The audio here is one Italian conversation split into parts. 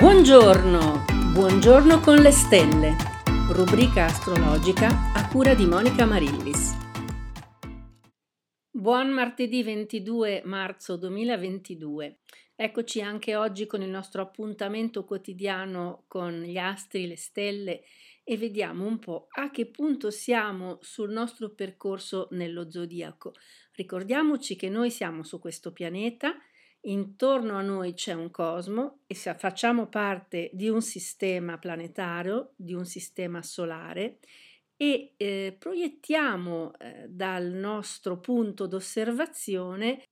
Buongiorno, buongiorno con le stelle, rubrica astrologica a cura di Monica Marillis. Buon martedì 22 marzo 2022. Eccoci anche oggi con il nostro appuntamento quotidiano con gli astri, le stelle e vediamo un po' a che punto siamo sul nostro percorso nello zodiaco. Ricordiamoci che noi siamo su questo pianeta intorno a noi c'è un cosmo e facciamo parte di un sistema planetario, di un sistema solare e eh, proiettiamo eh, dal nostro punto d'osservazione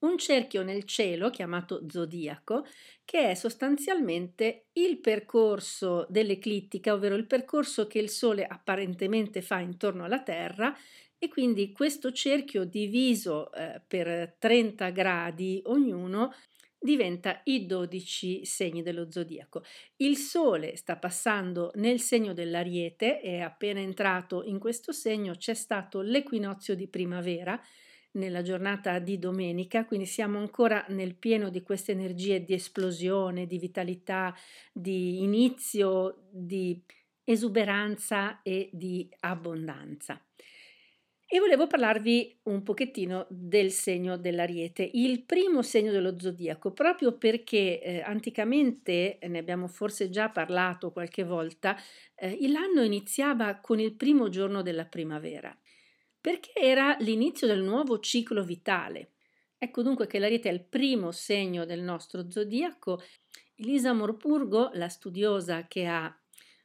un cerchio nel cielo chiamato zodiaco, che è sostanzialmente il percorso dell'eclittica, ovvero il percorso che il Sole apparentemente fa intorno alla Terra e quindi questo cerchio diviso eh, per 30 gradi ognuno diventa i 12 segni dello zodiaco. Il Sole sta passando nel segno dell'Ariete, è appena entrato in questo segno, c'è stato l'equinozio di primavera nella giornata di domenica, quindi siamo ancora nel pieno di queste energie di esplosione, di vitalità, di inizio, di esuberanza e di abbondanza. E volevo parlarvi un pochettino del segno dell'ariete, il primo segno dello zodiaco, proprio perché eh, anticamente, ne abbiamo forse già parlato qualche volta, eh, l'anno iniziava con il primo giorno della primavera, perché era l'inizio del nuovo ciclo vitale. Ecco dunque che l'ariete è il primo segno del nostro zodiaco. Elisa Morpurgo, la studiosa che ha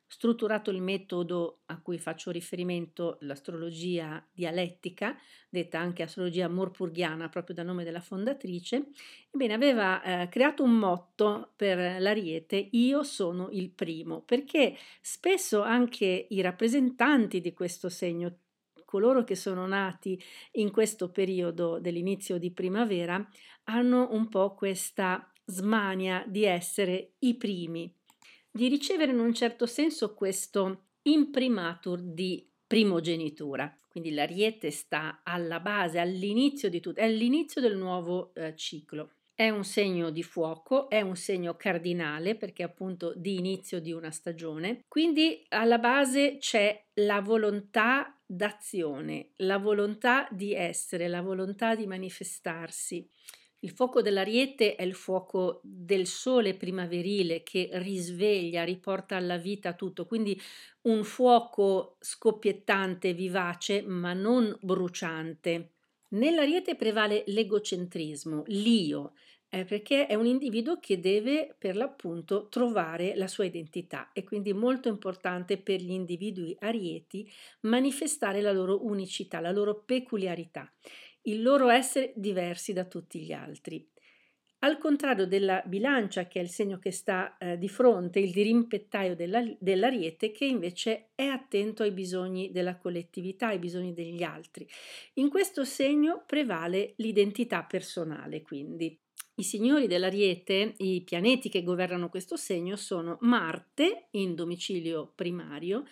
strutturato il metodo a cui faccio riferimento, l'astrologia dialettica, detta anche astrologia morpurghiana, proprio da nome della fondatrice, ebbene aveva eh, creato un motto per l'ariete, io sono il primo, perché spesso anche i rappresentanti di questo segno, coloro che sono nati in questo periodo dell'inizio di primavera, hanno un po' questa smania di essere i primi di ricevere in un certo senso questo imprimatur di primogenitura. Quindi l'ariete sta alla base, all'inizio di tutto, è l'inizio del nuovo eh, ciclo. È un segno di fuoco, è un segno cardinale perché appunto di inizio di una stagione. Quindi alla base c'è la volontà d'azione, la volontà di essere, la volontà di manifestarsi. Il fuoco dell'ariete è il fuoco del sole primaverile che risveglia, riporta alla vita tutto, quindi un fuoco scoppiettante, vivace, ma non bruciante. Nell'ariete prevale l'egocentrismo, l'io, eh, perché è un individuo che deve per l'appunto trovare la sua identità. E quindi molto importante per gli individui arieti manifestare la loro unicità, la loro peculiarità il loro essere diversi da tutti gli altri. Al contrario della bilancia, che è il segno che sta eh, di fronte, il dirimpettaio della, dell'ariete, che invece è attento ai bisogni della collettività, ai bisogni degli altri. In questo segno prevale l'identità personale, quindi. I signori dell'ariete, i pianeti che governano questo segno, sono Marte in domicilio primario,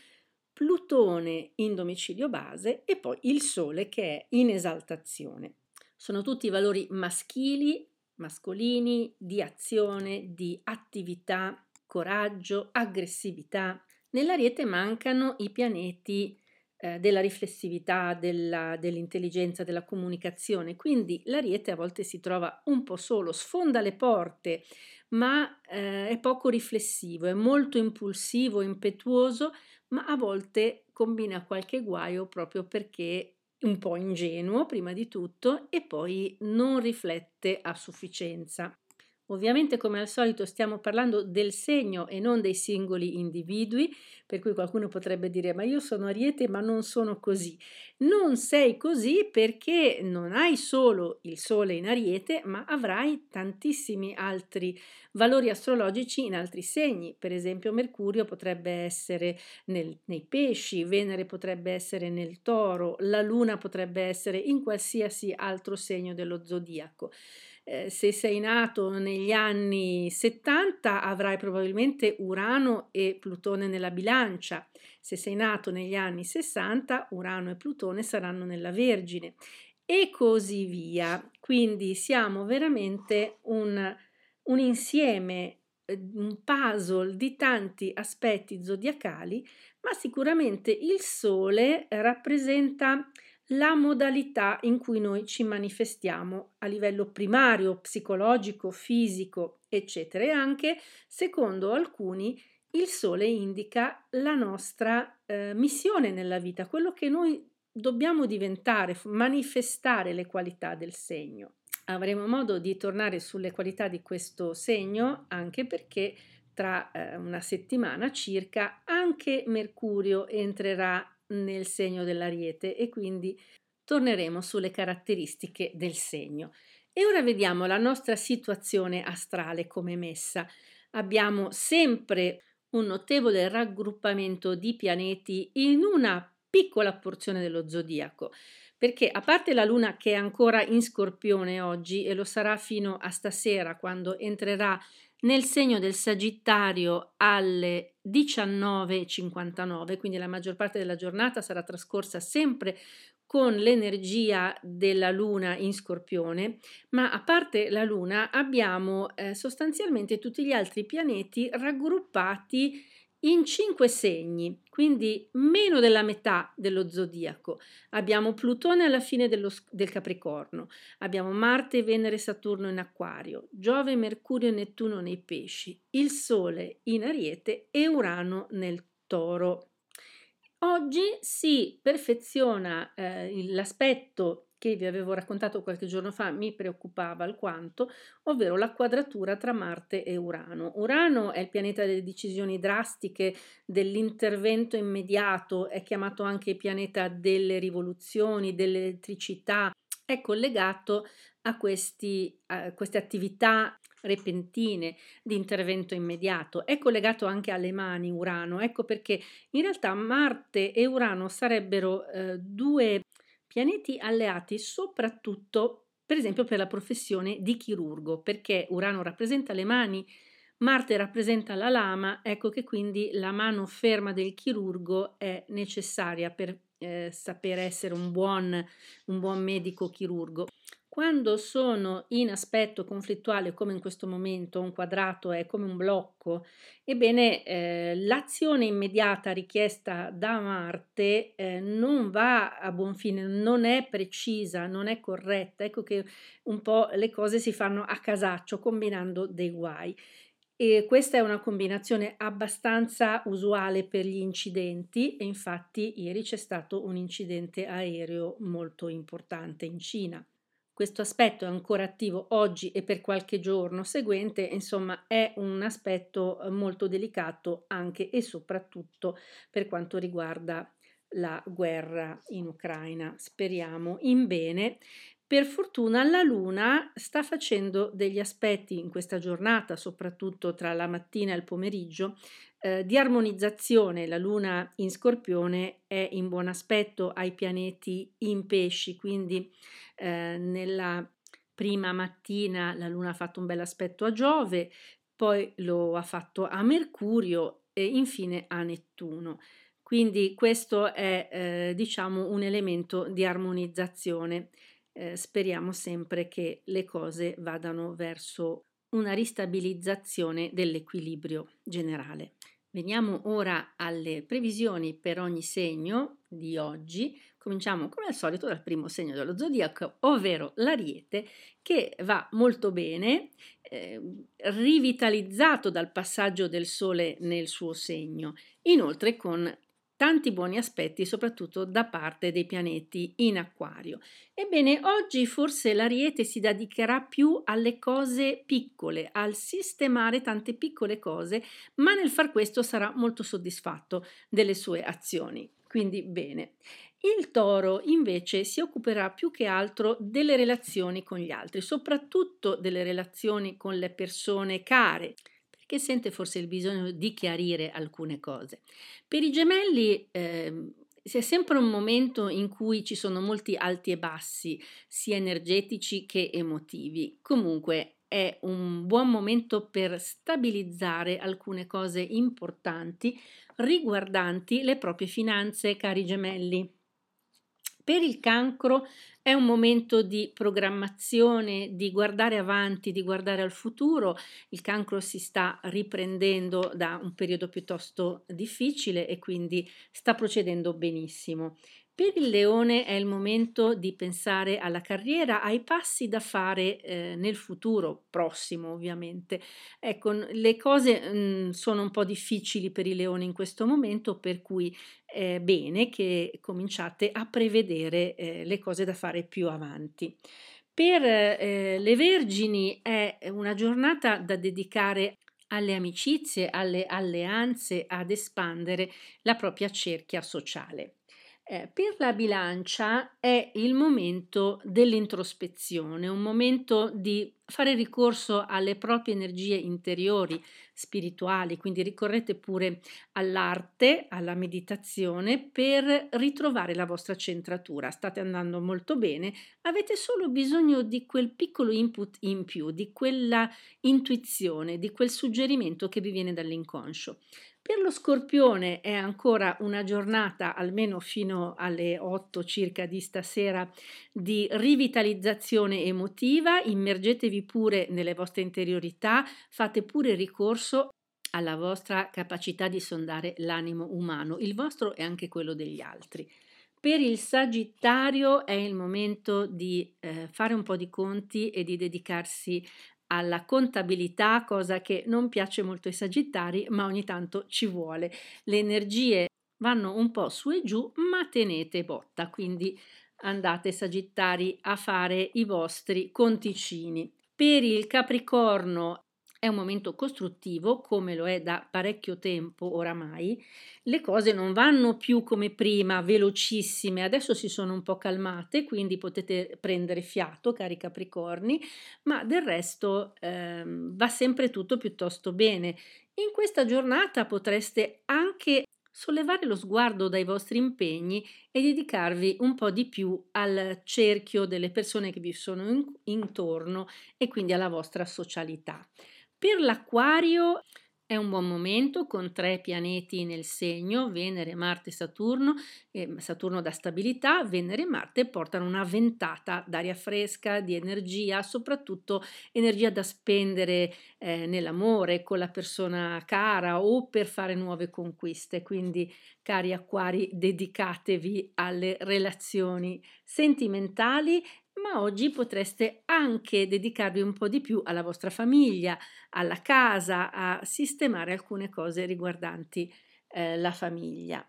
Plutone in domicilio base e poi il Sole che è in esaltazione. Sono tutti valori maschili, mascolini, di azione, di attività, coraggio, aggressività. Nell'ariete mancano i pianeti eh, della riflessività, della, dell'intelligenza, della comunicazione, quindi l'ariete a volte si trova un po' solo, sfonda le porte, ma eh, è poco riflessivo, è molto impulsivo, impetuoso, ma a volte combina qualche guaio proprio perché è un po' ingenuo prima di tutto e poi non riflette a sufficienza. Ovviamente come al solito stiamo parlando del segno e non dei singoli individui, per cui qualcuno potrebbe dire ma io sono ariete ma non sono così. Non sei così perché non hai solo il sole in ariete, ma avrai tantissimi altri valori astrologici in altri segni. Per esempio Mercurio potrebbe essere nel, nei pesci, Venere potrebbe essere nel toro, la luna potrebbe essere in qualsiasi altro segno dello zodiaco. Eh, se sei nato negli anni 70 avrai probabilmente Urano e Plutone nella bilancia, se sei nato negli anni 60 Urano e Plutone saranno nella Vergine e così via. Quindi siamo veramente un, un insieme eh, un puzzle di tanti aspetti zodiacali, ma sicuramente il Sole rappresenta la modalità in cui noi ci manifestiamo a livello primario, psicologico, fisico, eccetera. E anche, secondo alcuni, il Sole indica la nostra eh, missione nella vita, quello che noi dobbiamo diventare, manifestare le qualità del segno. Avremo modo di tornare sulle qualità di questo segno anche perché tra eh, una settimana circa anche Mercurio entrerà nel segno dell'ariete e quindi torneremo sulle caratteristiche del segno. E ora vediamo la nostra situazione astrale come messa. Abbiamo sempre un notevole raggruppamento di pianeti in una piccola porzione dello zodiaco, perché a parte la Luna che è ancora in Scorpione oggi e lo sarà fino a stasera quando entrerà nel segno del Sagittario alle 19.59, quindi la maggior parte della giornata sarà trascorsa sempre con l'energia della Luna in Scorpione, ma a parte la Luna abbiamo eh, sostanzialmente tutti gli altri pianeti raggruppati in cinque segni, quindi meno della metà dello zodiaco. Abbiamo Plutone alla fine dello, del Capricorno, abbiamo Marte, Venere, Saturno in Acquario, Giove, Mercurio e Nettuno nei Pesci, il Sole in Ariete e Urano nel Toro. Oggi si perfeziona eh, l'aspetto che vi avevo raccontato qualche giorno fa mi preoccupava alquanto, ovvero la quadratura tra Marte e Urano. Urano è il pianeta delle decisioni drastiche, dell'intervento immediato, è chiamato anche pianeta delle rivoluzioni, dell'elettricità, è collegato a, questi, a queste attività repentine di intervento immediato, è collegato anche alle mani Urano, ecco perché in realtà Marte e Urano sarebbero eh, due pianeti alleati soprattutto per esempio per la professione di chirurgo, perché Urano rappresenta le mani, Marte rappresenta la lama, ecco che quindi la mano ferma del chirurgo è necessaria per eh, sapere essere un buon, un buon medico chirurgo. Quando sono in aspetto conflittuale, come in questo momento, un quadrato è come un blocco, ebbene eh, l'azione immediata richiesta da Marte eh, non va a buon fine, non è precisa, non è corretta. Ecco che un po' le cose si fanno a casaccio, combinando dei guai. E questa è una combinazione abbastanza usuale per gli incidenti e infatti ieri c'è stato un incidente aereo molto importante in Cina. Questo aspetto è ancora attivo oggi e per qualche giorno seguente, insomma è un aspetto eh, molto delicato anche e soprattutto per quanto riguarda la guerra in Ucraina. Speriamo in bene. Per fortuna la Luna sta facendo degli aspetti in questa giornata, soprattutto tra la mattina e il pomeriggio, eh, di armonizzazione. La Luna in Scorpione è in buon aspetto ai pianeti in pesci, quindi eh, nella prima mattina la Luna ha fatto un bel aspetto a Giove, poi lo ha fatto a Mercurio e infine a Nettuno. Quindi questo è eh, diciamo un elemento di armonizzazione. Eh, speriamo sempre che le cose vadano verso una ristabilizzazione dell'equilibrio generale. Veniamo ora alle previsioni per ogni segno di oggi. Cominciamo come al solito dal primo segno dello zodiaco, ovvero l'ariete, che va molto bene, eh, rivitalizzato dal passaggio del sole nel suo segno, inoltre con tanti buoni aspetti, soprattutto da parte dei pianeti in acquario. Ebbene, oggi forse l'Ariete si dedicherà più alle cose piccole, al sistemare tante piccole cose, ma nel far questo sarà molto soddisfatto delle sue azioni. Quindi bene. Il toro invece si occuperà più che altro delle relazioni con gli altri, soprattutto delle relazioni con le persone care che sente forse il bisogno di chiarire alcune cose. Per i gemelli eh, c'è sempre un momento in cui ci sono molti alti e bassi, sia energetici che emotivi. Comunque è un buon momento per stabilizzare alcune cose importanti riguardanti le proprie finanze, cari gemelli. Per il cancro è un momento di programmazione, di guardare avanti, di guardare al futuro. Il cancro si sta riprendendo da un periodo piuttosto difficile e quindi sta procedendo benissimo. Per il leone è il momento di pensare alla carriera, ai passi da fare eh, nel futuro prossimo, ovviamente. Ecco, le cose mh, mm, sono un po' difficili per i leoni in questo momento, per cui è bene che cominciate a prevedere eh, le cose da fare più avanti. Per eh, le Vergini è una giornata da dedicare alle amicizie, alle alleanze, ad espandere la propria cerchia sociale. Eh, per la bilancia è il momento dell'introspezione, un momento di fare ricorso alle proprie energie interiori, spirituali, quindi ricorrete pure all'arte, alla meditazione per ritrovare la vostra centratura. State andando molto bene, avete solo bisogno di quel piccolo input in più, di quella intuizione, di quel suggerimento che vi viene dall'inconscio. Per lo scorpione è ancora una giornata, almeno fino alle 8 circa di stasera, di rivitalizzazione emotiva, immergetevi pure nelle vostre interiorità, fate pure ricorso alla vostra capacità di sondare l'animo umano, il vostro e anche quello degli altri. Per il Sagittario è il momento di eh, fare un po' di conti e di dedicarsi alla contabilità, cosa che non piace molto ai sagittari, ma ogni tanto ci vuole. Le energie vanno un po' su e giù, ma tenete botta, quindi andate sagittari a fare i vostri conticini. Per il Capricorno è un momento costruttivo, come lo è da parecchio tempo oramai. Le cose non vanno più come prima, velocissime, adesso si sono un po' calmate, quindi potete prendere fiato, cari Capricorni, ma del resto ehm, va sempre tutto piuttosto bene. In questa giornata potreste anche sollevare lo sguardo dai vostri impegni e dedicarvi un po' di più al cerchio delle persone che vi sono in, intorno e quindi alla vostra socialità. Per l'acquario è un buon momento con tre pianeti nel segno, Venere, Marte e Saturno. Saturno dà stabilità, Venere e Marte portano una ventata d'aria fresca, di energia, soprattutto energia da spendere eh, nell'amore, con la persona cara o per fare nuove conquiste. Quindi, cari acquari, dedicatevi alle relazioni sentimentali ma oggi potreste anche dedicarvi un po' di più alla vostra famiglia, alla casa, a sistemare alcune cose riguardanti eh, la famiglia.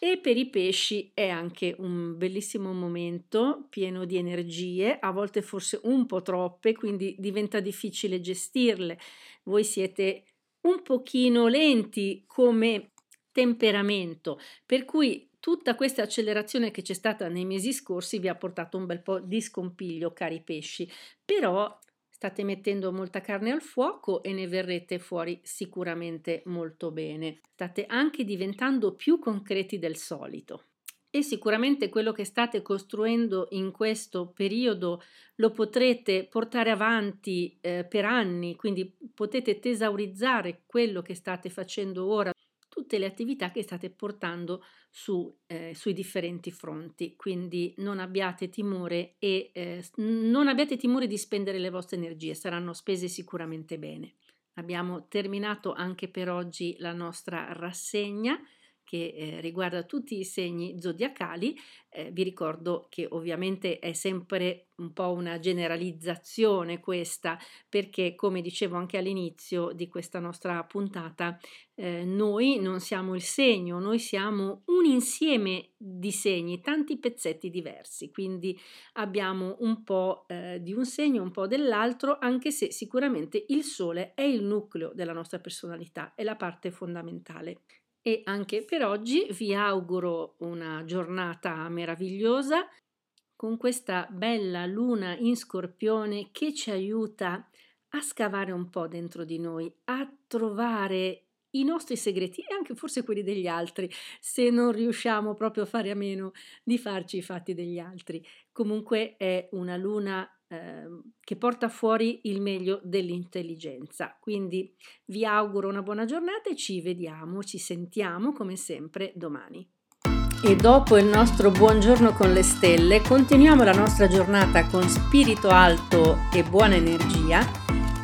E per i pesci è anche un bellissimo momento pieno di energie, a volte forse un po' troppe, quindi diventa difficile gestirle. Voi siete un pochino lenti come temperamento, per cui Tutta questa accelerazione che c'è stata nei mesi scorsi vi ha portato un bel po' di scompiglio, cari pesci, però state mettendo molta carne al fuoco e ne verrete fuori sicuramente molto bene. State anche diventando più concreti del solito. E sicuramente quello che state costruendo in questo periodo lo potrete portare avanti eh, per anni, quindi potete tesaurizzare quello che state facendo ora tutte le attività che state portando su, eh, sui differenti fronti. Quindi non abbiate timore e eh, non abbiate timore di spendere le vostre energie, saranno spese sicuramente bene. Abbiamo terminato anche per oggi la nostra rassegna che eh, riguarda tutti i segni zodiacali. Eh, vi ricordo che ovviamente è sempre un po' una generalizzazione questa, perché come dicevo anche all'inizio di questa nostra puntata, eh, noi non siamo il segno, noi siamo un insieme di segni, tanti pezzetti diversi, quindi abbiamo un po' eh, di un segno, un po' dell'altro, anche se sicuramente il sole è il nucleo della nostra personalità, è la parte fondamentale. E anche per oggi vi auguro una giornata meravigliosa con questa bella luna in scorpione che ci aiuta a scavare un po' dentro di noi, a trovare i nostri segreti e anche forse quelli degli altri, se non riusciamo proprio a fare a meno di farci i fatti degli altri. Comunque è una luna Ehm, che porta fuori il meglio dell'intelligenza. Quindi vi auguro una buona giornata e ci vediamo, ci sentiamo come sempre domani. E dopo il nostro buongiorno con le stelle, continuiamo la nostra giornata con spirito alto e buona energia.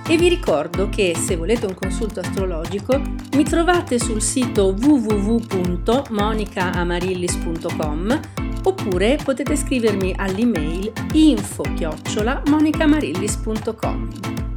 E vi ricordo che se volete un consulto astrologico mi trovate sul sito www.monicaamarillis.com oppure potete scrivermi all'email info-monicamarillis.com.